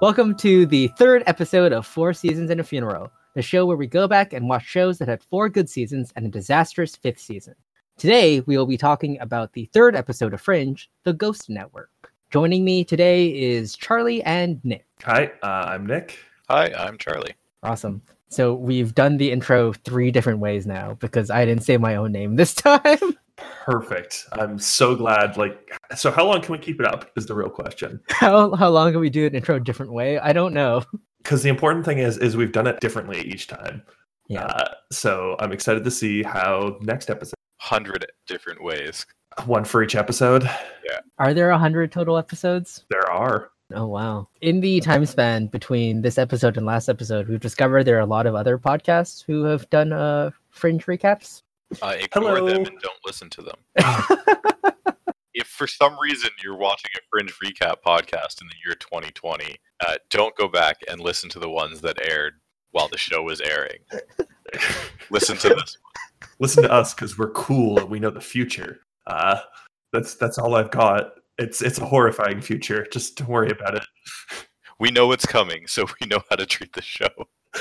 Welcome to the third episode of Four Seasons and a Funeral, the show where we go back and watch shows that had four good seasons and a disastrous fifth season. Today, we will be talking about the third episode of Fringe, The Ghost Network. Joining me today is Charlie and Nick. Hi, uh, I'm Nick. Hi, I'm Charlie. Awesome. So we've done the intro three different ways now because I didn't say my own name this time. Perfect. I'm so glad. Like, so how long can we keep it up? Is the real question. How how long can we do an intro a different way? I don't know. Because the important thing is, is we've done it differently each time. Yeah. Uh, so I'm excited to see how next episode. Hundred different ways. One for each episode. Yeah. Are there a hundred total episodes? There are. Oh wow. In the time span between this episode and last episode, we've discovered there are a lot of other podcasts who have done uh fringe recaps. Uh, ignore Hello. them and don't listen to them. if for some reason you're watching a Fringe recap podcast in the year 2020, uh, don't go back and listen to the ones that aired while the show was airing. listen to this. Listen to us because we're cool and we know the future. Uh, that's that's all I've got. It's it's a horrifying future. Just don't worry about it. We know what's coming, so we know how to treat the show.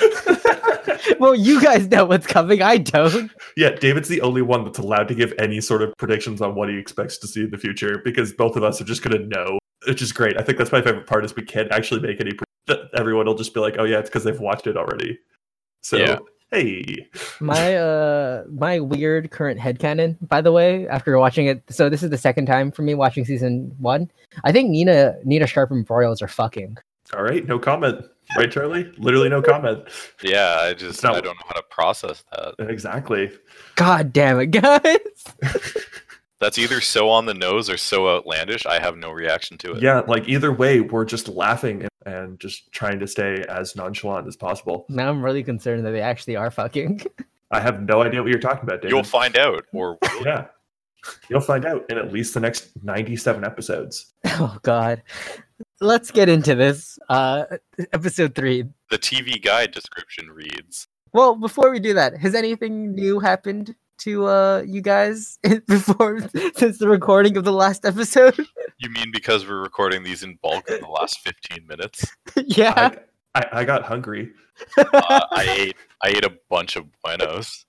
It. well, you guys know what's coming. I don't. Yeah, David's the only one that's allowed to give any sort of predictions on what he expects to see in the future because both of us are just going to know, which is great. I think that's my favorite part is we can't actually make any. Pre- everyone will just be like, "Oh yeah, it's because they've watched it already." So Yeah. hey, My uh my weird current headcanon, by the way, after watching it so this is the second time for me watching season one. I think Nina Nina Sharp and Broyles are fucking. all right, no comment, right, Charlie? Literally no comment. Yeah, I just It's not- I don't know how to process that. Exactly. God damn it, guys. That's either so on the nose or so outlandish. I have no reaction to it. Yeah, like either way, we're just laughing and, and just trying to stay as nonchalant as possible. Now I'm really concerned that they actually are fucking. I have no idea what you're talking about, David. You'll find out, or yeah, you'll find out in at least the next 97 episodes. Oh god. Let's get into this. Uh episode three. the TV guide description reads. Well, before we do that, has anything new happened to uh you guys before since the recording of the last episode? You mean because we're recording these in bulk in the last 15 minutes? yeah. I, I, I got hungry. Uh, I ate I ate a bunch of buenos.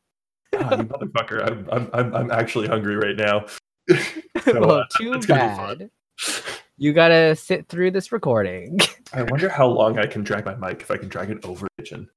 Ah, you motherfucker! I'm, I'm I'm I'm actually hungry right now. So, well, uh, too it's gonna be fun. bad. You gotta sit through this recording. I wonder how long I can drag my mic if I can drag it over the kitchen.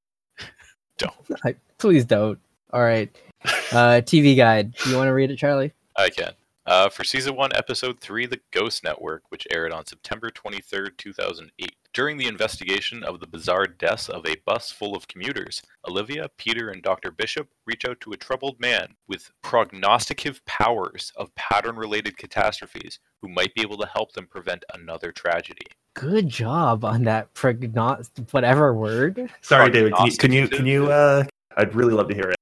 Don't. I, please don't. All right. Uh TV guide. You want to read it, Charlie? I can. Uh, for season one, episode three, The Ghost Network, which aired on September 23rd, 2008. During the investigation of the bizarre deaths of a bus full of commuters, Olivia, Peter, and Dr. Bishop reach out to a troubled man with prognosticative powers of pattern related catastrophes who might be able to help them prevent another tragedy. Good job on that prognost whatever word. Sorry, David. Can you can you, can you uh? I'd really love to hear it.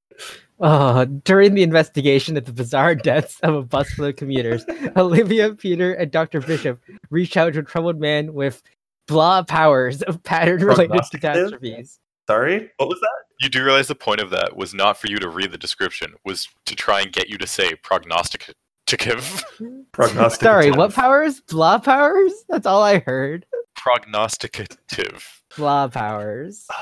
Uh, during the investigation of the bizarre deaths of a bus full of commuters, Olivia, Peter, and Dr. Bishop reach out to a troubled man with blah powers of pattern related Prognosticative? catastrophes. Sorry, what was that? You do realize the point of that was not for you to read the description, was to try and get you to say prognosticative. Prognosticative. Sorry, what powers? Blah powers? That's all I heard. Prognosticative. Blah powers.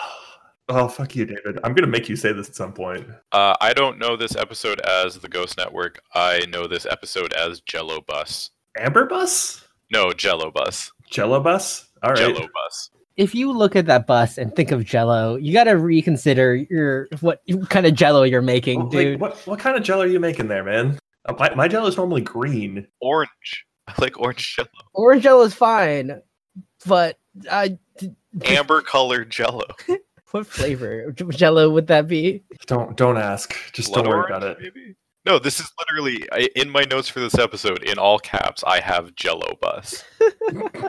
Oh fuck you, David! I'm gonna make you say this at some point. Uh, I don't know this episode as the Ghost Network. I know this episode as Jello Bus. Amber bus, No, Jello Bus. Jello bus. All right. Jello Bus. If you look at that bus and think of Jello, you got to reconsider your what kind of Jello you're making, Well, like, dude. what what kind of Jello are you making there, man? Uh, my my Jello is normally green. Orange. I like orange Jello. Orange Jello is fine, but I. Amber colored Jello. What flavor of Jello would that be? Don't don't ask. Just Blood don't worry orange, about it. maybe? No, this is literally I, in my notes for this episode. In all caps, I have Jello Bus.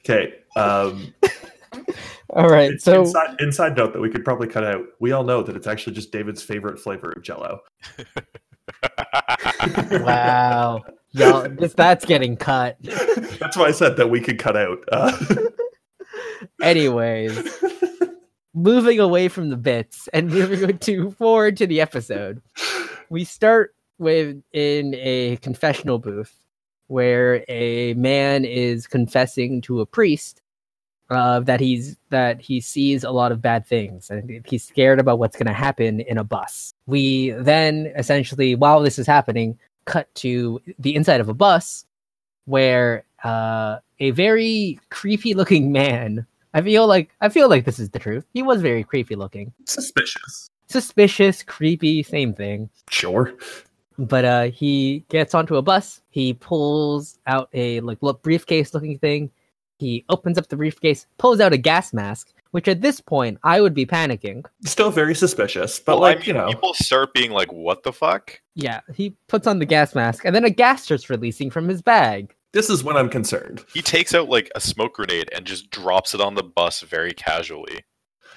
Okay. Um, All right, it's so inside, inside note that we could probably cut out. We all know that it's actually just David's favorite flavor of Jello. wow, y'all, this that's getting cut. That's why I said that we could cut out. Uh, Anyways, moving away from the bits and moving to forward to the episode, we start with in a confessional booth where a man is confessing to a priest uh, that he's that he sees a lot of bad things and he's scared about what's going to happen in a bus. We then essentially, while this is happening, cut to the inside of a bus where uh, a very creepy looking man. I feel like I feel like this is the truth. He was very creepy looking, Suspicious. suspicious, creepy, same thing. Sure. But uh, he gets onto a bus. He pulls out a like look briefcase looking thing. He opens up the briefcase, pulls out a gas mask, which at this point I would be panicking. Still very suspicious, but Well, I like mean, you know, people start being like, "What the fuck?" Yeah, he puts on the gas mask, and then a gas starts releasing from his bag. this is when I'm concerned. He takes out like a smoke grenade and just drops it on the bus very casually.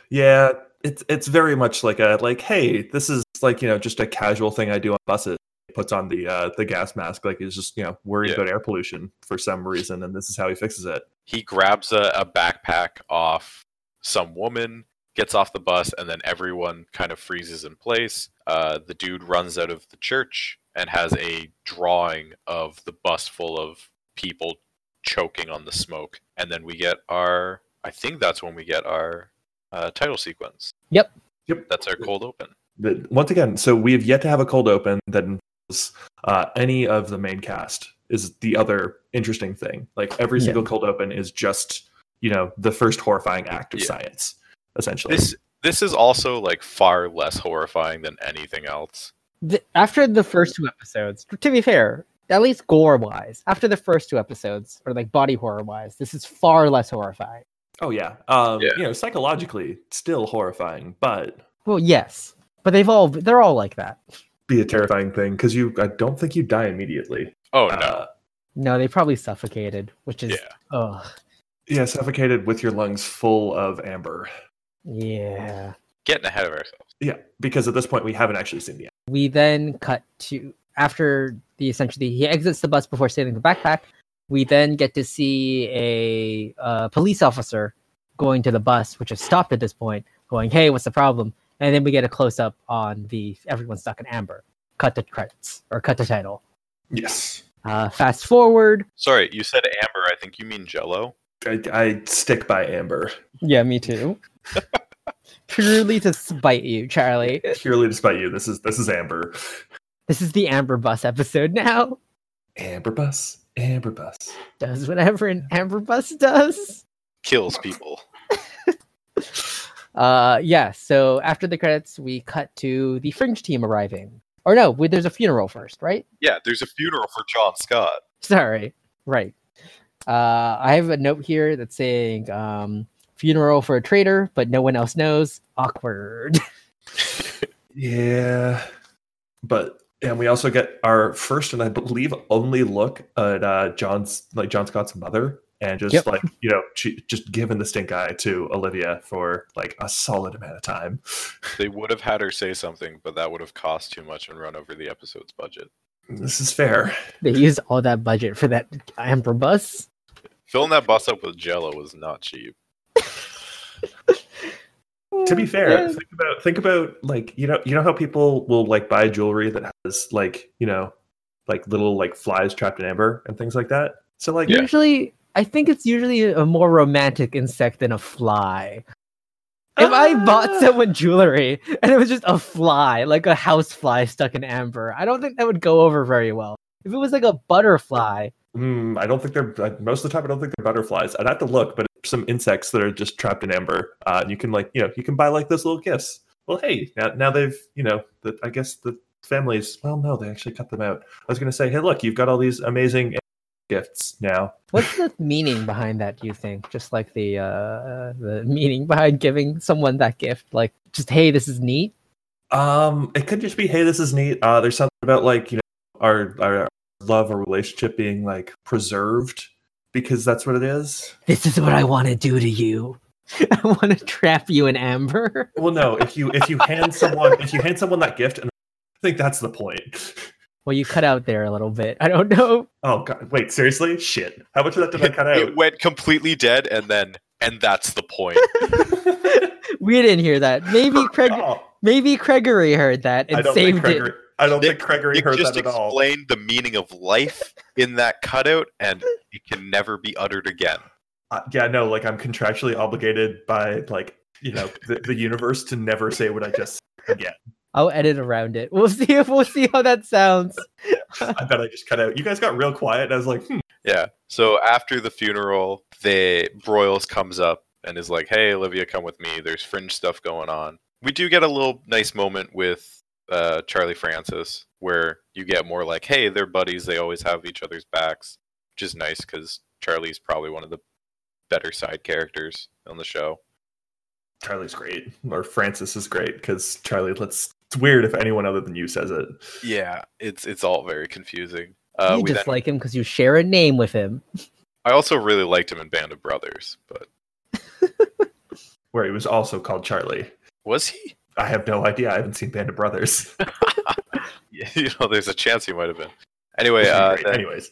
Yeah, it's it's very much like a like, hey, this is like you know just a casual thing I do on buses. He puts on the uh the gas mask like he's just you know worried Yeah. about air pollution for some reason, and this is how he fixes it. He grabs a, a backpack off some woman, gets off the bus, and then everyone kind of freezes in place. Uh, the dude runs out of the church and has a drawing of the bus full of people choking on the smoke. And then we get our, I think that's when we get our uh, title sequence. Yep. Yep. That's our cold open. The, once again, so we have yet to have a cold open that involves uh, any of the main cast. Is the other interesting thing? Like every Yeah. single cold open is just you know the first horrifying act of Yeah. science, essentially. This this is also like far less horrifying than anything else. Th- after the first two episodes, to be fair, at least gore wise, after the first two episodes, or like body horror wise, this is far less horrifying. oh yeah, um, Yeah. you know psychologically still horrifying, but Well, yes, but they've all they're all like that. Be a terrifying thing because you I don't think you die immediately. Oh no. Uh, No, they probably suffocated, which is yeah. oh yeah, suffocated with your lungs full of amber. yeah. Getting ahead of ourselves. Yeah, because at this point we haven't actually seen the. We then cut to after the essentially he exits the bus before stealing the backpack. We then get to see a uh, police officer going to the bus, which is stopped at this point, going, "Hey, what's the problem?" And then we get a close up on the everyone stuck in amber. Cut the credits or cut the title. Yes, Uh, fast forward. Sorry, you said amber. I think you mean jello. I, I stick by amber Yeah, me too. Purely to spite you, Charlie. purely to spite you. This is this is amber. This is the Amber Bus episode now. Amber bus, amber bus. Does whatever an Amber Bus does. Kills people. Uh, yeah. So after the credits, we cut to the Fringe team arriving. Or no, wait, there's a funeral first, right? Yeah, there's a funeral for John Scott. Sorry, right. Uh, I have a note here that's saying um, funeral for a traitor, but no one else knows. Awkward. Yeah, but and we also get our first and I believe only look at uh, John's like John Scott's mother, and just Yep. like you know, she just giving the stink eye to Olivia for like a solid amount of time. They would have had her say something, but that would have cost too much and run over the episode's budget. This is fair. they used all that budget for that Amber Bus. Filling that bus up with jello was not cheap. To be oh, fair, think about think about like you know you know how people will like buy jewelry that has like you know like little like flies trapped in amber and things like that. So like Yeah. usually, I think it's usually a more romantic insect than a fly. If I bought Ah. someone jewelry and it was just a fly, like a house fly stuck in amber, I don't think that would go over very well. If it was like a butterfly, Mm, I don't think they're most of the time. I don't think they're butterflies. I'd have to look, but some insects that are just trapped in amber. Uh, you can like you know you can buy like those little gifts. Well, hey, now, now they've you know the, I guess the families. Well, no, they actually cut them out. I was going to say, hey, look, you've got all these amazing gifts now. what's the meaning behind that? Do you think? Just like the uh, the meaning behind giving someone that gift, like just hey, this is neat. Um, it could just be, hey, this is neat. Uh, there's something about like you know our our love or relationship being like preserved because that's what it is. This is what I want to do to you. I want to trap you in amber. Well, no, if you if you hand someone if you hand someone that gift, and I think that's the point. Well, you cut out there a little bit. I don't know. Oh god, wait, seriously? Shit. How much of that did I cut out? It went completely dead, and then, and that's the point. We didn't hear that. Maybe Craig. Oh, Maybe Gregory heard that and Oh, don't think saved Gregory, it. I don't Nick- think Gregory Nick heard just that at all. explained the meaning of life in that cutout, and it can never be uttered again. Uh, yeah, no, like I'm contractually obligated by like you know the, the universe to never say what I just said again. I'll edit around it. We'll see if we'll see how that sounds. I bet I just cut out. You guys got real quiet. And I was like, hmm. Yeah. So after the funeral, they Broyles comes up and is like, "Hey, Olivia, come with me. There's fringe stuff going on." We do get a little nice moment with uh, Charlie Francis where you get more like, "Hey, they're buddies. They always have each other's backs," which is nice because Charlie's probably one of the better side characters on the show. Charlie's great, or Francis is great because Charlie. Let's. It's weird if anyone other than you says it. Yeah, it's it's all very confusing. Uh, you we just then- like him because you share a name with him. I also really liked him in Band of Brothers, but Where he was also called Charlie. was he? I have no idea. I haven't seen Band of Brothers. You know, there's a chance he might have been. Anyway, uh, then- anyways,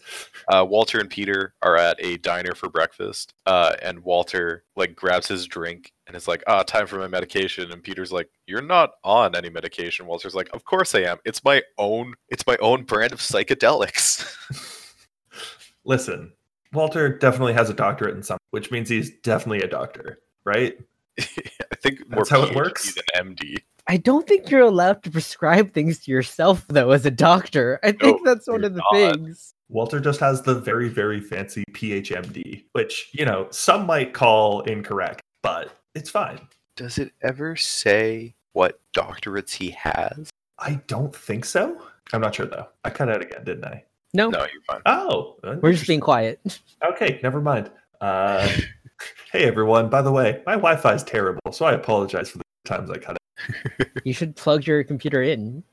uh, Walter and Peter are at a diner for breakfast, uh, and Walter like grabs his drink and it's like, "Ah, time for my medication." And Peter's like, "You're not on any medication." Walter's like, "Of course I am. It's my own. It's my own brand of psychedelics." listen. Walter definitely has a doctorate in something, which means he's definitely a doctor, right? I think more That's how it PhD works? than MD. I don't think you're allowed to prescribe things to yourself though as a doctor. I think that's one of the not. things. Walter just has the very, very fancy PhMD, which, you know, some might call incorrect, but it's fine. Does it ever say what doctorates he has? I don't think so. I'm not sure though. I cut out again, didn't I? No, No, you're fine. Oh, we're just being quiet. okay. Never mind. Uh, hey everyone. By the way, my Wi-Fi is terrible, so I apologize for the times I cut it. You should plug your computer in.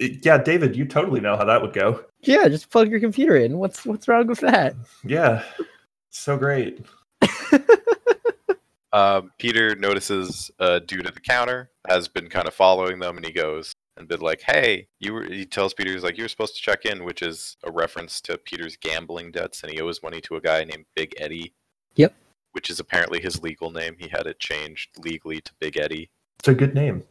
Yeah, David, you totally know how that would go. Yeah, just plug your computer in. What's what's wrong with that? Yeah, so great. Um, Peter notices a dude at the counter has been kind of following them, and he goes and been like, "Hey, you were." He tells Peter, "He's like, you were supposed to check in," which is a reference to Peter's gambling debts, and he owes money to a guy named Big Eddie. Yep. Which is apparently his legal name. He had it changed legally to Big Eddie. It's a good name.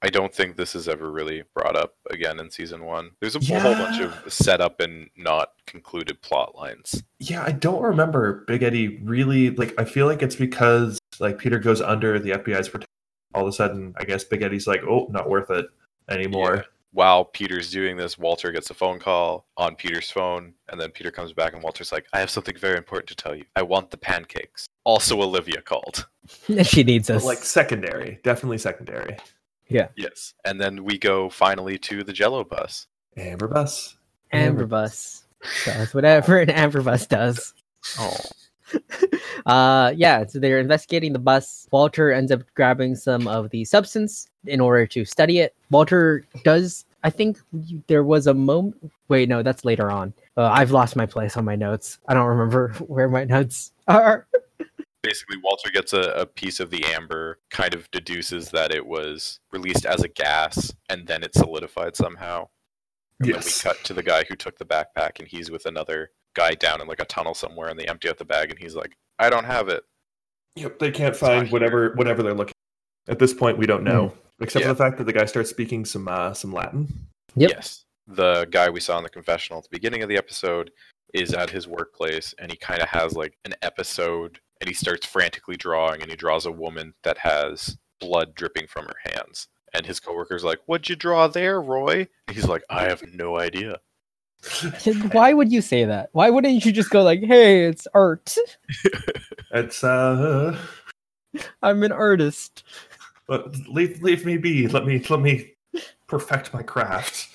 I don't think this is ever really brought up again in season one. There's a whole bunch of setup and not concluded plot lines. Yeah, I don't remember Big Eddie really like. I feel like it's because like Peter goes under the FBI's protection. All of a sudden, I guess Big Eddie's like, oh, not worth it anymore. Yeah. While Peter's doing this, Walter gets a phone call on Peter's phone, and then Peter comes back, and Walter's like, "I have something very important to tell you. I want the pancakes." Also, Olivia called. she needs But, us. like secondary, definitely secondary. Yes, and then we go finally to the Jello bus. Amber Bus. Amber Bus. does whatever an Amber Bus does. Oh, uh yeah so they're investigating the bus. Walter ends up grabbing some of the substance in order to study it. Walter does i think there was a moment wait no that's later on. Uh, i've lost my place on my notes. I don't remember where my notes are basically, Walter gets a, a piece of the amber, kind of deduces that it was released as a gas, and then it solidified somehow. And Yes. then we cut to the guy who took the backpack, and he's with another guy down in like a tunnel somewhere, and they empty out the bag, and he's like, "I don't have it." Yep, they can't not find here. whatever whatever they're looking. At this point, we don't know, except Yeah. for the fact that the guy starts speaking some uh, some Latin. Yep. Yes. The guy we saw in the confessional at the beginning of the episode is at his workplace and he kind of has like an episode and he starts frantically drawing and he draws a woman that has blood dripping from her hands. And his coworker's like, What'd you draw there, Roy? And he's like, I have no idea. why would you say that why wouldn't you just go like hey it's art It's uh, i'm an artist but leave leave me be. Let me let me perfect my craft.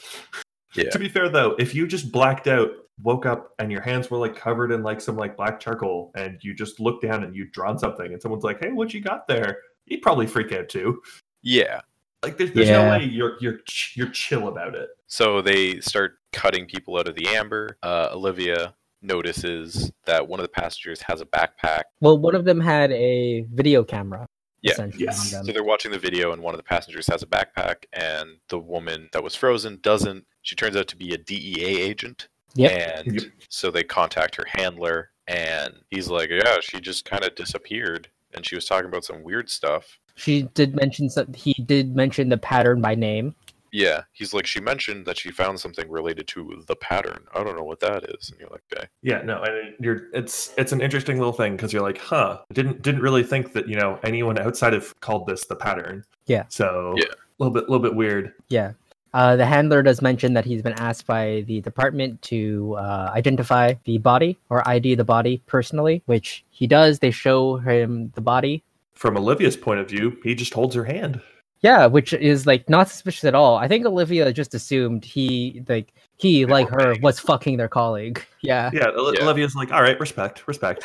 Yeah. To be fair though, if you just blacked out, woke up, and your hands were like covered in like some like black charcoal, and you just looked down and you'd drawn something, and someone's like, "Hey, what you got there?" You'd probably freak out too. Yeah. Like, there's, there's Yeah. no way you're you're you're chill about it. So they start cutting people out of the amber. Uh, Olivia notices that one of the passengers has a backpack. well one of them had a video camera Yeah, yes. So they're watching the video, and one of the passengers has a backpack, and the woman that was frozen doesn't. She turns out to be a DEA agent. Yep. And Yep. so they contact her handler, and he's like, "Yeah, she just kind of disappeared, and she was talking about some weird stuff." she did mention some, he did mention the pattern by name Yeah, he's like, she mentioned that she found something related to the pattern. I don't know what that is. And you're like, okay. Yeah, no, and you're it's it's an interesting little thing because you're like, huh, didn't didn't really think that you know anyone outside of called this the pattern. Yeah. So Yeah. a little bit a little bit weird. Yeah. Uh, the handler does mention that he's been asked by the department to uh, identify the body or ID the body personally, which he does. They show him the body. From Olivia's point of view, he just holds her hand. Yeah, which is like not suspicious at all. I think Olivia just assumed he like he They like her banging. was fucking their colleague. Yeah, Yeah, Oli- Yeah. Olivia's like, all right, respect, respect.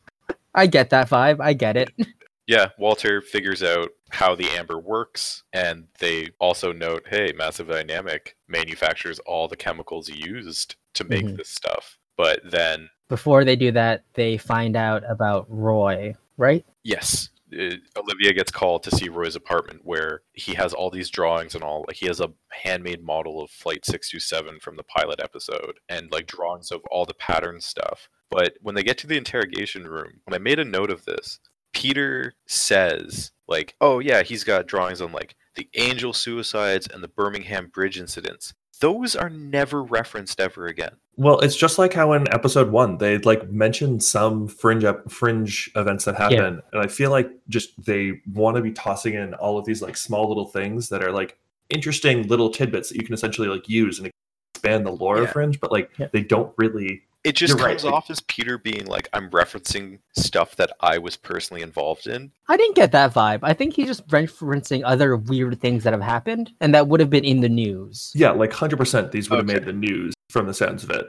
I get that vibe. I get it. Yeah, Walter figures out how the amber works, and they also note, hey, Massive Dynamic manufactures all the chemicals used to make Mhm. this stuff. But then, Before they do that, they find out about Roy, right? yes, uh, Olivia gets called to see Roy's apartment where he has all these drawings and all. Like, he has a handmade model of Flight 627 from the pilot episode, and like drawings of all the pattern stuff. But when they get to the interrogation room, when I made a note of this, Peter says, like, oh yeah, he's got drawings on like the Angel suicides and the Birmingham Bridge incidents. Those are never referenced ever again. Well, it's just like how in episode one they like mentioned some fringe ep- fringe events that happen, and I feel like just they want to be tossing in all of these like small little things that are like interesting little tidbits that you can essentially like use and expand the lore Yeah. of fringe, but like Yeah. they don't really. It just You're comes like- off as Peter being like, I'm referencing stuff that I was personally involved in. I didn't get that vibe. I think he's just referencing other weird things that have happened and that would have been in the news. Yeah, like hundred percent, these would have Okay. made the news from the sounds of it.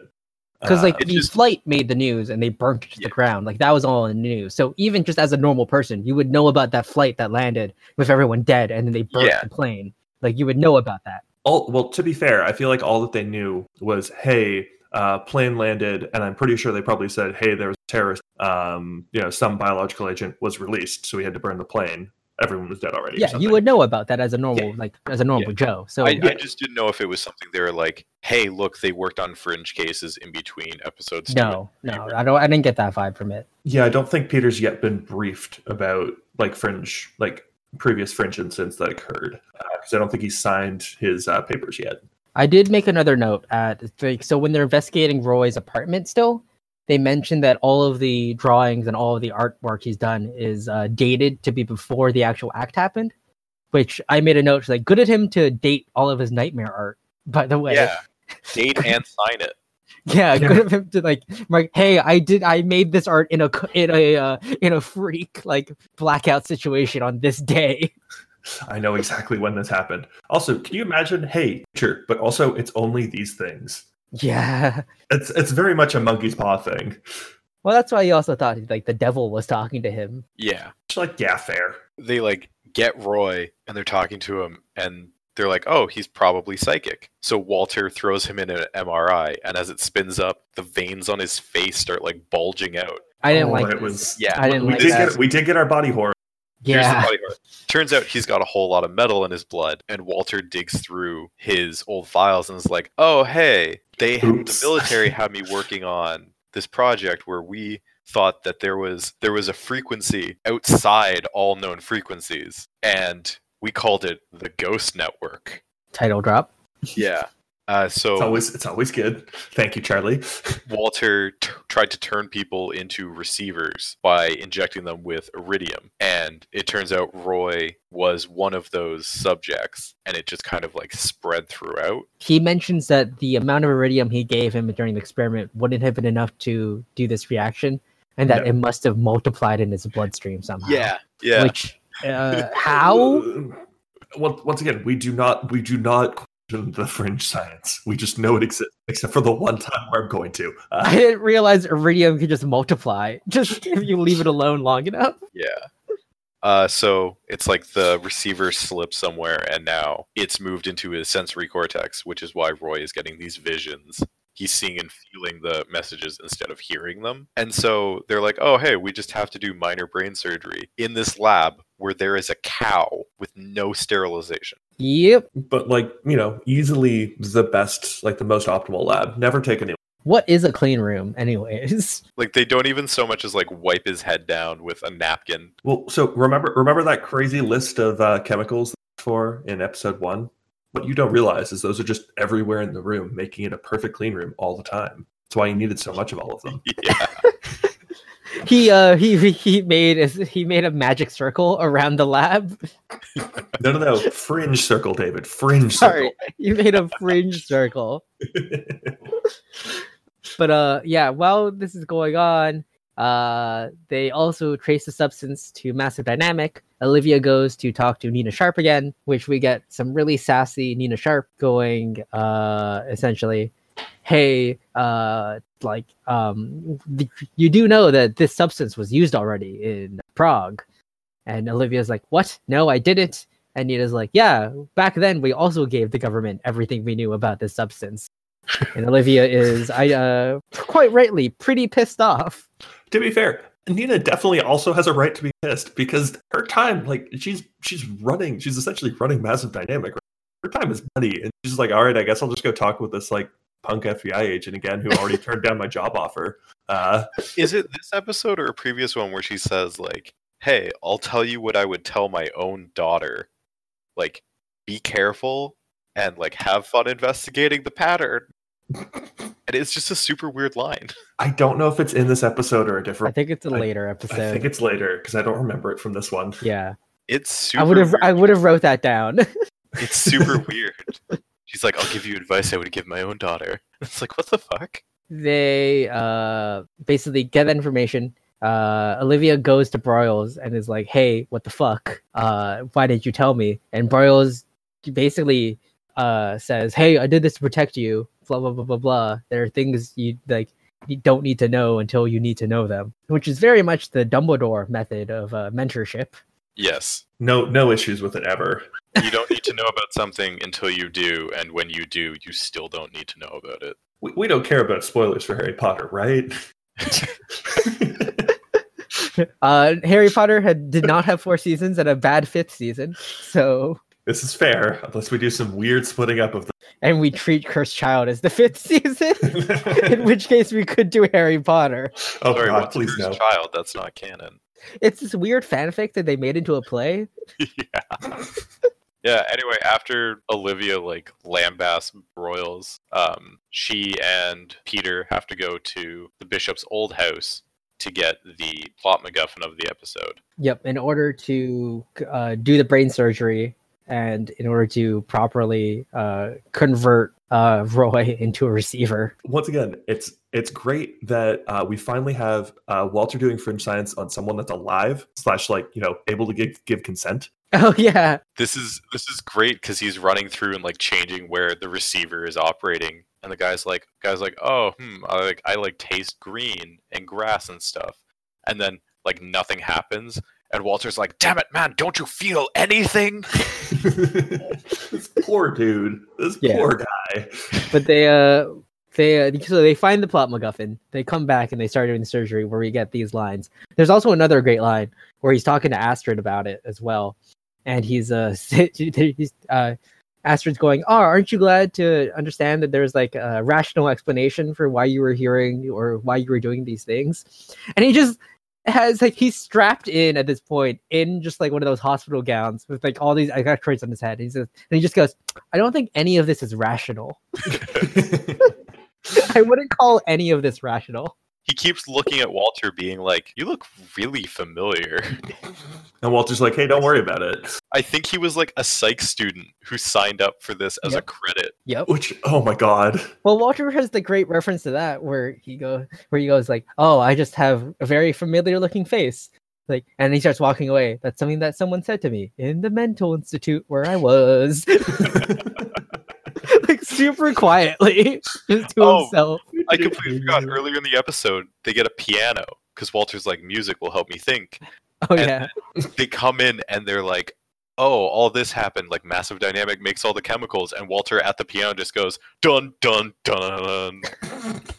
Because like Uh, the just- flight made the news and they burnt it to Yeah. the ground. Like that was all in the news. So even just as a normal person, you would know about that flight that landed with everyone dead and then they burnt Yeah. the plane. Like you would know about that. all well, to be fair, I feel like all that they knew was, hey, uh, plane landed, and I'm pretty sure they probably said, hey, there was a terrorist. Um, you know, some biological agent was released, so we had to burn the plane. Everyone was dead already. Yeah, you would know about that as a normal, like as a normal Joe. So I, I just didn't know if it was something they were like, hey, look, they worked on fringe cases in between episodes. no, no, I don't. I didn't get that vibe from it. Yeah, I don't think Peter's yet been briefed about like fringe, like previous fringe incidents that occurred, because I don't think he signed his uh, papers yet. I did make another note at like so when they're investigating Roy's apartment still, they mentioned that all of the drawings and all of the artwork he's done is uh, dated to be before the actual act happened. Which I made a note like good at him to date all of his nightmare art. By the way, Yeah. Date and sign it. yeah, Yeah. good of him to like, like, hey, I did, I made this art in a in a uh, in a freak like blackout situation on this day. I know exactly when this happened. Also, can you imagine? Hey, sure, but also it's only these things. Yeah. It's it's very much a monkey's paw thing. Well, that's why he also thought like the devil was talking to him. Yeah. It's like, yeah, fair. They like get Roy and they're talking to him and they're like, oh, he's probably psychic. So Walter throws him in an MRI and as it spins up, the veins on his face start like bulging out. I didn't Oh, like it this. was- Yeah. I didn't we like did that. get we did get our body horror. Here's the yeah. part. Turns out he's got a whole lot of metal in his blood, and Walter digs through his old files and is like, "Oh, hey, they Oops. the military had me working on this project where we thought that there was there was a frequency outside all known frequencies, and we called it the Ghost Network." Title drop. Yeah. Uh, It's so always it's always good. Thank you, Charlie. Walter t- tried to turn people into receivers by injecting them with iridium. And it turns out Roy was one of those subjects, and it just kind of like spread throughout. He mentions that the amount of iridium he gave him during the experiment wouldn't have been enough to do this reaction, and that No. it must have multiplied in his bloodstream somehow. Yeah. Yeah. Which uh, how? Well, once again, we do not we do not question the fringe science. We just know it exists, except for the one time where I'm going to. I Uh, didn't realize iridium could just multiply just if you leave it alone long enough. Yeah. Uh, so it's like the receiver slipped somewhere, and now it's moved into his sensory cortex, which is why Roy is getting these visions. He's seeing and feeling the messages instead of hearing them. And so they're like, oh, hey, we just have to do minor brain surgery in this lab where there is a cow with no sterilization. Yep. but like you know, easily the best, like the most optimal lab. Never take any. What is a clean room, anyways? Like, they don't even so much as like wipe his head down with a napkin. Well, so remember remember that crazy list of uh, chemicals for in episode one. What you don't realize is those are just everywhere in the room, making it a perfect clean room all the time. That's why you needed so much of all of them. Yeah. He uh he he made a, he made a magic circle around the lab. No, no, no. Fringe circle, David. Fringe Sorry, You made a fringe circle. circle. But uh yeah, while this is going on, uh they also trace the substance to Massive Dynamic. Olivia goes to talk to Nina Sharp again, which we get some really sassy Nina Sharp going uh essentially, hey, uh like um th- you do know that this substance was used already in Prague. And Olivia's like, "What? No, I didn't." And Nina's like, "Yeah, back then we also gave the government everything we knew about this substance." and Olivia is, I uh, quite rightly, pretty pissed off. to be fair, Nina definitely also has a right to be pissed because her time, like she's she's running, she's essentially running massive dynamic. Right? Her time is money, and she's like, all right, I guess I'll just go talk with this like punk FBI agent again who already turned down my job offer. Uh, Is it this episode or a previous one where she says like, "Hey, I'll tell you what I would tell my own daughter. Like, be careful and like have fun investigating the pattern." And it's just a super weird line. I don't know if it's in this episode or a different. I think it's a later I episode. I think it's later because I don't remember it from this one. yeah, It's super. I would have. I would have wrote that down. It's super weird. She's like, "I'll give you advice I would give my own daughter." It's like, what the fuck? they uh basically get that information. Uh, Olivia goes to Broyles and is like, "Hey, what the fuck? Uh, why didn't you tell me?" And Broyles basically uh says, "Hey, I did this to protect you." Blah blah blah blah blah. There are things you like you don't need to know until you need to know them, which is very much the Dumbledore method of uh, mentorship. Yes, No, no issues with it ever. You don't need to know about something until you do, and when you do, you still don't need to know about it. We, we don't care about spoilers for Harry Potter, right? Uh, Harry Potter had did not have four seasons and a bad fifth season, so this is fair, unless we do some weird splitting up of the and we treat Cursed Child as the fifth season. in which case we could do Harry Potter. oh Sorry, God, please Cursed no. Child? That's not canon. It's this weird fanfic that they made into a play. yeah. Yeah, anyway, after Olivia like lambasts Broyles, um, she and Peter have to go to the bishop's old house to get the plot MacGuffin of the episode. Yep, in order to uh, do the brain surgery and in order to properly uh, convert uh, Roy into a receiver. Once again, it's it's great that uh, we finally have uh, Walter doing fringe science on someone that's alive slash like you know able to give give consent. Oh yeah, This is this is great because he's running through and like changing where the receiver is operating, and the guy's like, guy's like, oh, hmm, I like I like taste green and grass and stuff, and then like nothing happens, and Walter's like, damn it, man, don't you feel anything? this poor dude, this Yeah. poor guy. but they uh they uh, so they find the plot MacGuffin. They come back and they start doing the surgery where we get these lines. There's also another great line where he's talking to Astrid about it as well, and he's uh he's uh Astrid's going, "Oh, aren't you glad to understand that there's like a rational explanation for why you were hearing or why you were doing these things?" And he just has like he's strapped in at this point in just like one of those hospital gowns with like all these electrodes on his head. He says, and he just goes, "I don't think any of this is rational." I wouldn't call any of this rational. He keeps looking at Walter, being like, "You look really familiar." and Walter's like, "Hey, don't worry about it." I think he was like a psych student who signed up for this as a credit. Yep. Which, oh my god, Well, Walter has the great reference to that where he goes, where he goes like, "Oh, I just have a very familiar looking face." Like, and he starts walking away. That's something that someone said to me in the mental institute where I was, like super quietly, just to Oh, himself. I completely forgot. Earlier in the episode, they get a piano because Walter's like, "Music will help me think." Oh and- yeah, They come in and they're like, "Oh, all this happened. Like massive dynamic makes all the chemicals." And Walter at the piano just goes, "Dun dun dun,"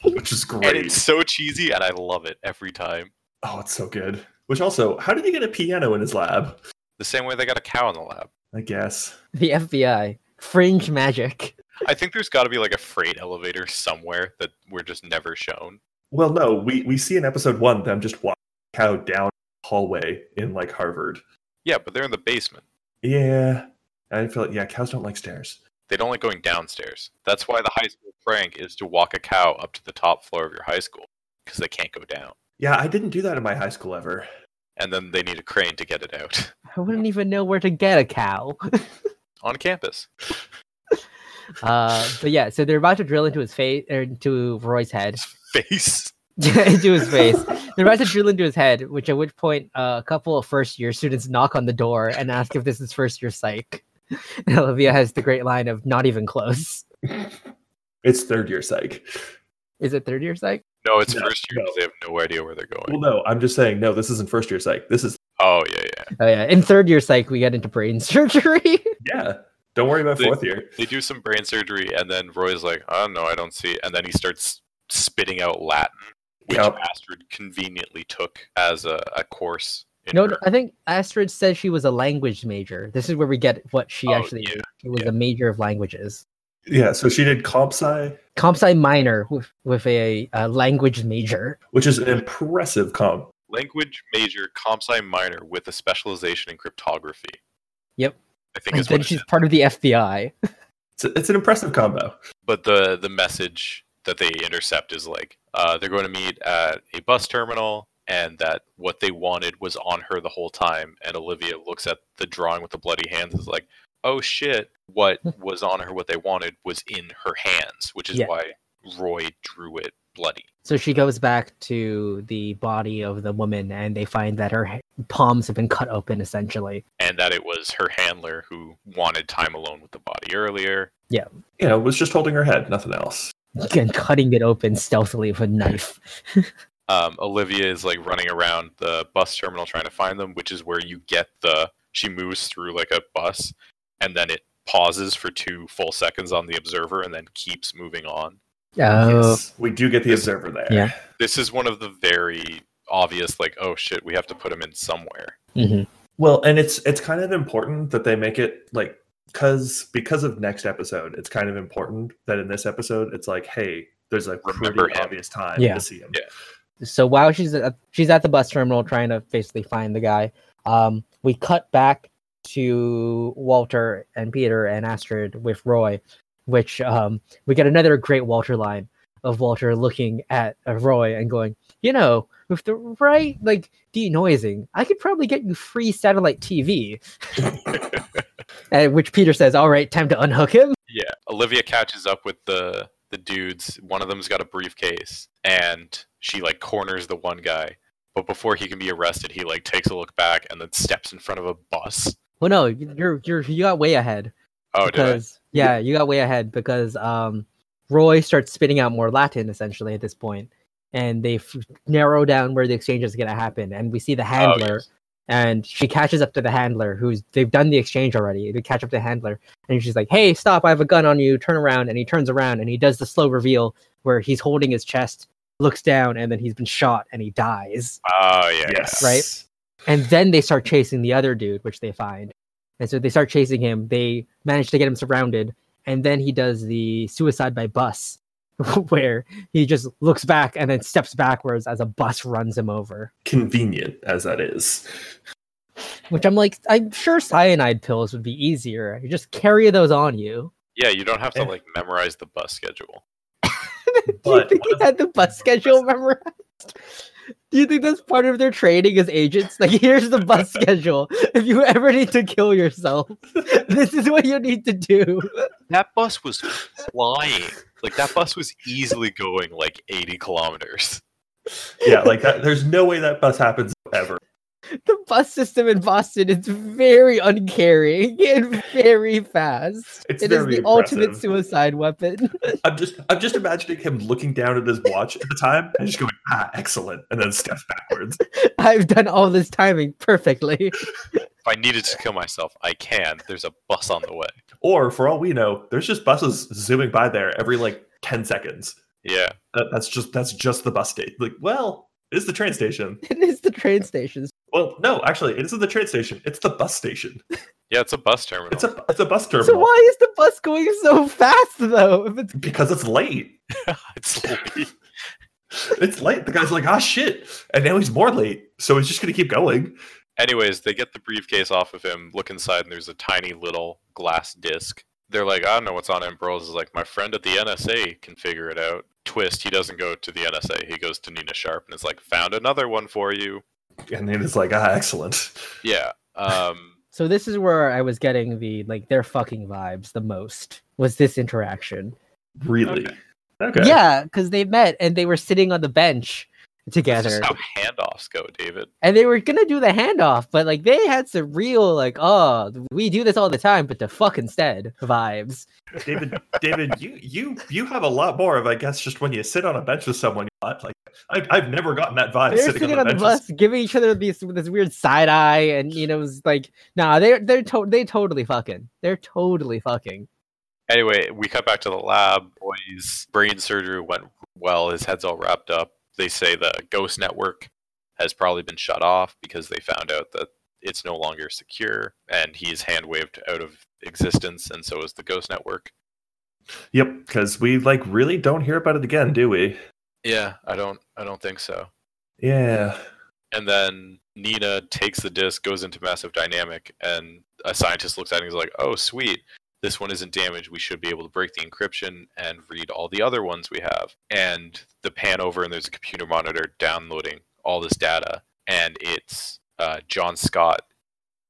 which is great. and great. it's so cheesy, and I love it every time. Oh, it's so good. Which also, how did he get a piano in his lab? The same way they got a cow in the lab. I guess. the FBI fringe magic. I think there's got to be like a freight elevator somewhere that we're just never shown. Well, no, we we see in episode one them just walk cow down hallway in like Harvard. Yeah, but they're in the basement. Yeah, I feel like yeah, cows don't like stairs. They don't like going downstairs. That's why the high school prank is to walk a cow up to the top floor of your high school because they can't go down. Yeah, I didn't do that in my high school ever. And then they need a crane to get it out I wouldn't even know where to get a cow. on campus. Uh, but yeah, so they're about to drill into his face or into Roy's head, Face. into his face. They're about to drill into his head, which at which point uh, a couple of first year students knock on the door and ask if this is first year psych. And Olivia has the great line of "Not even close." It's third year psych. Is it third year psych? No, it's No, first year no. they have no idea where they're going. Well, no, I'm just saying, no, this isn't first year psych. This is, Oh yeah, yeah. Oh yeah, in third year psych we get into brain surgery. yeah. Don't worry about They- fourth year. They do some brain surgery, and then Roy's like, "Oh no, I don't see." And then he starts spitting out Latin, which Yep. Astrid conveniently took as a, a course. In no, her- no, I think Astrid said she was a language major. This is where we get what she Oh, actually yeah, did. She was yeah. a major of languages. Yeah, so she did comp sci, Comp sci minor with, with a, a language major. which is an impressive comp. language major, comp sci minor with a specialization in cryptography. Yep. I think And is then what she's part of the FBI. It's, a- it's an impressive combo. But the the message that they intercept is like uh, they're going to meet at a bus terminal, and that what they wanted was on her the whole time. And Olivia looks at the drawing with the bloody hands, and is like, "Oh shit! What was on her? What they wanted was in her hands, which is Yeah. why Roy drew it bloody." So she goes back to the body of the woman and they find that her palms have been cut open essentially. And that it was her handler who wanted time alone with the body earlier. Yeah. You know, was just holding her head, nothing else. And cutting it open stealthily with a knife. um, Olivia is like running around the bus terminal trying to find them, which is where you get the she moves through like a bus and then it pauses for two full seconds on the observer and then keeps moving on. Oh, Yes, we do get the observer there. Yeah. This is one of the very obvious like oh shit we have to put him in somewhere. mhm. Well, and it's it's kind of important that they make it like because because of next episode, it's kind of important that in this episode it's like, hey, there's a Remember pretty him. obvious time Yeah. to see him. Yeah. So while she's at, she's at the bus terminal trying to basically find the guy, um, we cut back to Walter and Peter and Astrid with Roy, which um, we get another great Walter line of Walter looking at uh, Roy and going, you know, with the right like denoising, I could probably get you free satellite TV. At which Peter says, "All right, time to unhook him." Yeah, Olivia catches up with the the dudes. One of them's got a briefcase, and she like corners the one guy. But before he can be arrested, he like takes a look back and then steps in front of a bus. Well, no, you're you're you got way ahead. Oh, because yeah, you got way ahead because um, Roy starts spitting out more Latin essentially at this point, and they f- narrow down where the exchange is going to happen, and we see the handler, yes. and she catches up to the handler who's they've done the exchange already. They catch up to the handler, and she's like, "Hey, stop! I have a gun on you. Turn around!" And he turns around, and he does the slow reveal where he's holding his chest, looks down, and then he's been shot, and he dies. Oh yeah, Yes. Right? And then they start chasing the other dude, which they find. And so they start chasing him. They manage to get him surrounded. And then he does the suicide by bus, where he just looks back and then steps backwards as a bus runs him over. Convenient as that is. Which I'm like, I'm sure cyanide pills would be easier. You just carry those on you. Yeah, you don't have to eh. like memorize the bus schedule. Do you think one he had the bus schedule memorized? Do you think that's part of their training as agents? Like, here's the bus schedule. If you ever need to kill yourself, this is what you need to do. That bus was flying. Like that bus was easily going like 80 kilometers. Yeah, like that, there's no way that bus happens ever. The bus system in Boston is very uncaring and very fast. It's It is very the ultimate suicide weapon. I'm just I'm just imagining him looking down at his watch at the time and just going, ah, excellent, and then steps backwards. I've done all this timing perfectly. If I needed to kill myself, I can. There's a bus on the way. Or for all we know, there's just buses zooming by there every like 10 seconds. Yeah. That, that's just that's just the bus station. Like, well, it is the train station. It is the train stations. Well, no, actually, it isn't the train station. It's the bus station. Yeah, it's a bus terminal. It's a it's a bus terminal So why is the bus going so fast though? If it's because it's late. it's late. It's late. The guy's like, ah, shit, and now he's more late. So he's just gonna keep going. Anyways, they get the briefcase off of him, look inside, and there's a tiny little glass disc. they're like, I don't know what's on it. And Broyles is like, my friend at the NSA can figure it out. Twist, he doesn't go to the NSA. He goes to Nina Sharp and is like, found another one for you. And then it's like, ah, excellent. Yeah. Um, So this is where I was getting the like their fucking vibes the most was this interaction. Really? Okay. Okay. Yeah, because they met and they were sitting on the bench that's together, just how handoffs go, David. and they were gonna do the handoff, but like they had some real like, oh, we do this all the time, but the fuck instead vibes. David, David, you you you have a lot more of, I guess, just when you sit on a bench with someone. Like I, I've never gotten that vibe They're sitting, sitting on the bench bus, giving each other these this weird side eye, and you know, it's like, nah, they're they're to- they totally fucking, they're totally fucking. Anyway, we cut back to the lab. Boy's brain surgery went well. His head's all wrapped up. They say the Ghost Network has probably been shut off because they found out that it's no longer secure, and he's hand waved out of existence, and so is the Ghost Network. Yep, because we like really don't hear about it again, do we? Yeah, I don't, I don't think so. Yeah. And then Nina takes the disc, goes into massive dynamic, and a scientist looks at it and is like, "Oh, sweet, this one isn't damaged. We should be able to break the encryption and read all the other ones we have." And the pan over, and there's a computer monitor downloading all this data, and it's uh, John Scott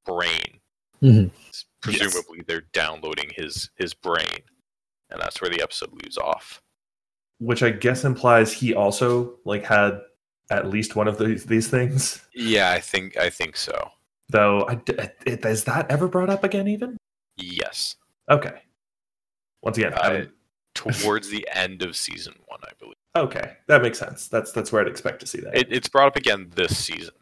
brain. Mhm. Presumably, they're downloading his his brain, and that's where the episode leaves off. Which I guess implies he also like had at least one of these these things. Yeah, I think I think so. Though, I, d- it, is that ever brought up again? Even Yes. Okay. Once again, Uh, towards the end of season one, I believe. okay, that makes sense. That's that's where I'd expect to see that. It, it's brought up again this season.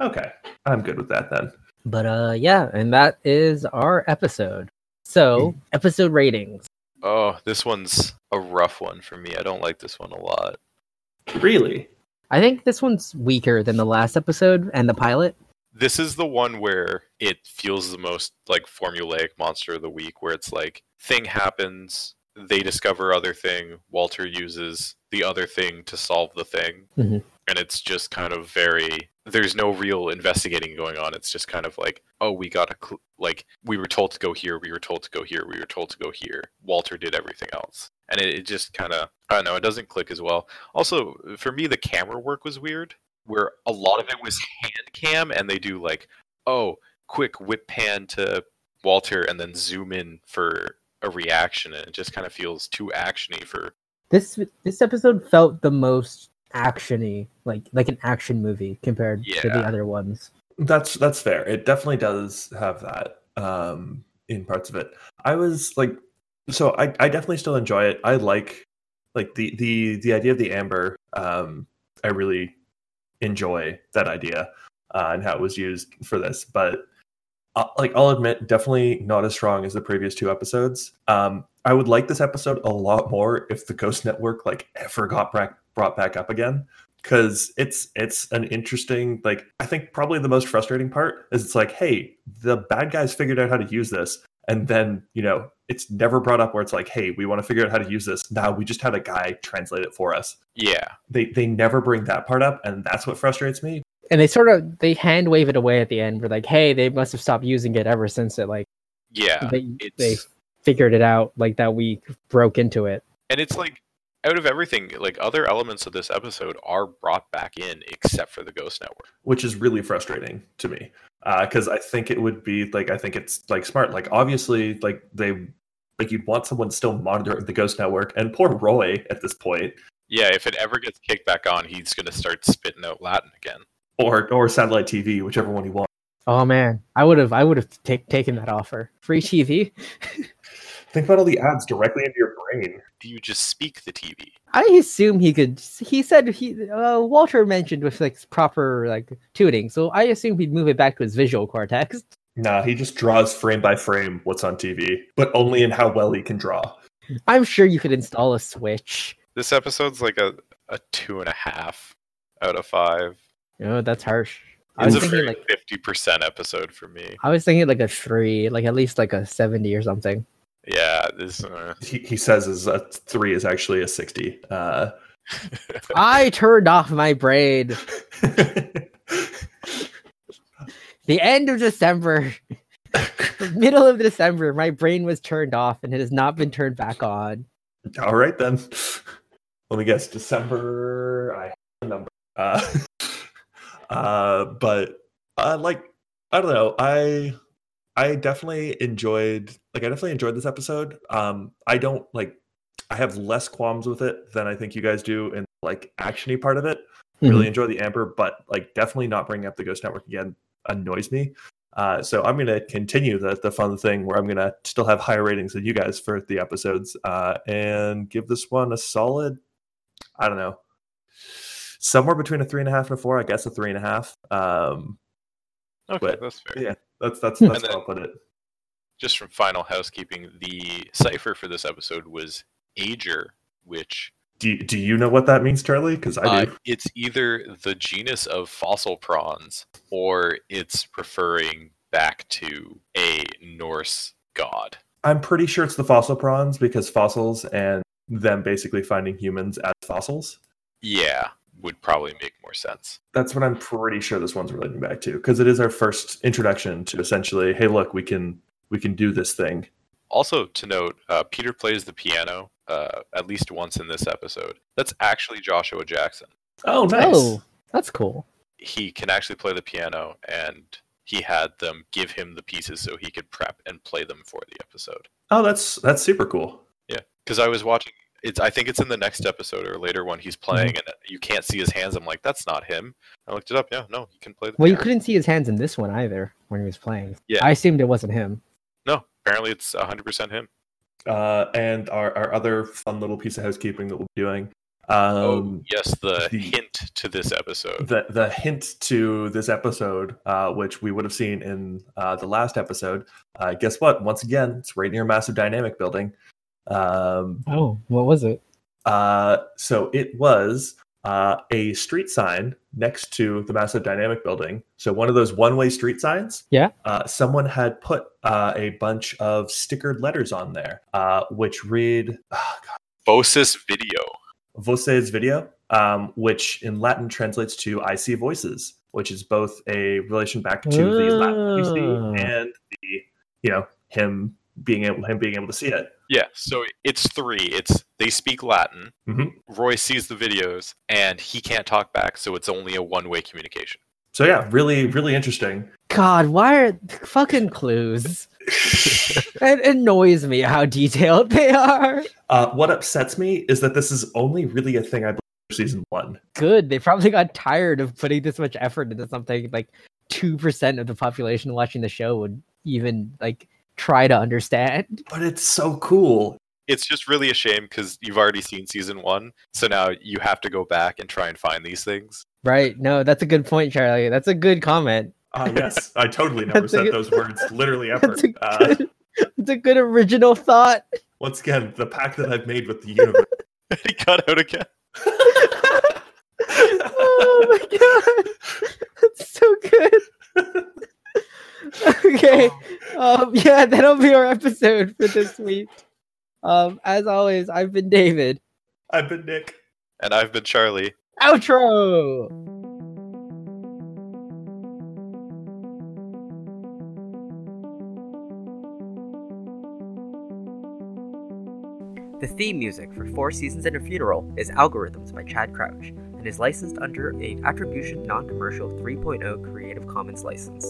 okay, I'm good with that then. But uh, yeah, and that is our episode. So episode ratings. Oh, this one's a rough one for me. I don't like this one a lot. Really? I think this one's weaker than the last episode and the pilot. This is the one where it feels the most like formulaic monster of the week, where it's like thing happens, they discover other thing, Walter uses the other thing to solve the thing, Mhm. and it's just kind of very. There's no real investigating going on. It's just kind of like, oh, we got a cl- like we were told to go here, we were told to go here, we were told to go here. Walter did everything else, and it, it just kind of I don't know. It doesn't click as well. Also, for me, the camera work was weird, where a lot of it was hand cam, and they do like, oh, quick whip pan to Walter, and then zoom in for a reaction, and it just kind of feels too actiony for. This this episode felt the most actiony, like like an action movie compared to the other ones. That's that's fair. It definitely does have that um in parts of it. I was like so I, I definitely still enjoy it. I like like the the the idea of the amber um I really enjoy that idea uh, and how it was used for this, but uh, like I'll admit definitely not as strong as the previous two episodes. Um I would like this episode a lot more if the Ghost Network like ever got back brought back up again because it's it's an interesting like i think probably the most frustrating part is it's like hey the bad guys figured out how to use this and then you know it's never brought up where it's like hey we want to figure out how to use this now we just had a guy translate it for us Yeah, they they never bring that part up and that's what frustrates me And they sort of they hand wave it away at the end. We're like, hey, they must have stopped using it ever since it like yeah. they they figured it out like that week broke into it. and it's like out of everything, like other elements of this episode are brought back in, except for the Ghost Network. which is really frustrating to me uh, because i think it would be like i think it's like smart like obviously like they like you'd want someone still monitoring the ghost network and poor roy at this point Yeah, if it ever gets kicked back on, he's gonna start spitting out Latin again. or or satellite tv whichever one you want Oh man, I would have I would have take, taken that offer. Free TV. Think about all the ads directly into your brain. Do you just speak the TV? I assume he could. He said he. Uh, Walter mentioned with like proper like tuning, so I assume he'd move it back to his visual cortex. Nah, he just draws frame by frame what's on TV, but only in how well he can draw. I'm sure you could install a switch. This episode's like a, a two and a half out of five. You know, that's harsh. I It's was a thinking very like fifty percent episode for me. I was thinking like a three, like at least like a seventy or something. Yeah, this. Uh, He, he says his uh, three is actually a 60. Uh, I turned off my brain. The end of December. middle of December, my brain was turned off and it has not been turned back on. All right then. Let me guess. December. I have a number. Uh, uh, but uh, like I don't know. I I definitely enjoyed like I definitely enjoyed this episode. Um, I don't like I have less qualms with it than I think you guys do in like actiony part of it. Really enjoy the Amber, but like definitely not bringing up the Ghost Network again annoys me. Uh, so I'm going to continue the the fun thing where I'm going to still have higher ratings than you guys for the episodes, uh, and give this one a solid. I don't know, somewhere between a three and a half and a four. I guess a three and a half. Um, Okay, But, that's fair. yeah, that's that's Hmm. that's And how I'll put it. Just from final housekeeping, the cipher for this episode was Aeger, which Do you, do you know what that means, Charlie? Because I uh, do. it's either the genus of fossil prawns or it's referring back to a Norse god. I'm pretty sure it's the fossil prawns because fossils and them basically finding humans as fossils. Yeah, would probably make more sense. That's what I'm pretty sure this one's relating back to because it is our first introduction to essentially, hey, look, we can we can do this thing. Also, to note, uh, Peter plays the piano uh, at least once in this episode. That's actually Joshua Jackson. Oh, nice. Oh, that's cool. He can actually play the piano, and he had them give him the pieces so he could prep and play them for the episode. Oh, that's that's super cool. Yeah, because I was watching. It's. I think it's in the next episode or later when he's playing, and you can't see his hands. I'm like, that's not him. I looked it up. Yeah, no, he can play the. Well, you couldn't see his hands in this one either when he was playing. Yeah. I assumed it wasn't him. No, apparently it's 100 percent him. Uh, and our, our other fun little piece of housekeeping that we'll be doing. Um, oh, yes, the, the- hint to this episode. the the hint to this episode, uh, which we would have seen in uh, the last episode. Uh, guess what? Once again, it's right near Massive Dynamic Building. Um, Oh, what was it? uh, so it was uh, a street sign next to the Massive Dynamic Building. So one of those one-way street signs. Yeah. Uh, someone had put uh, a bunch of stickered letters on there, uh, which read oh, God, Vosis video. Voces video, um, which in Latin translates to "I see voices," which is both a relation back to the Latin you Oh. see and the you know him being able him being able to see it. Yeah, so it's three. It's they speak Latin. Mhm. Roy sees the videos, and he can't talk back, so it's only a one-way communication. So yeah, really really interesting. God, why are fucking clues? it annoys me how detailed they are. Uh, what upsets me is that this is only really a thing I believe for season one. Good. They probably got tired of putting this much effort into something like two percent of the population watching the show would even like try to understand. But it's so cool. It's just really a shame because you've already seen season one, so now you have to go back and try and find these things. Right? No, that's a good point, Charlie. That's a good comment. Uh, yes, I totally never said good- those words literally ever. It's a Uh, good, a good original thought. once again, the pact that I've made with the universe. he cut out again. oh my god, that's so good. okay, um, yeah, that'll be our episode for this week. Um, as always, I've been David. I've been Nick. And I've been Charlie. Outro. The theme music for Four Seasons and a Funeral is Algorithms by Chad Crouch and is licensed under a Attribution Non Commercial 3.0 Creative Commons license.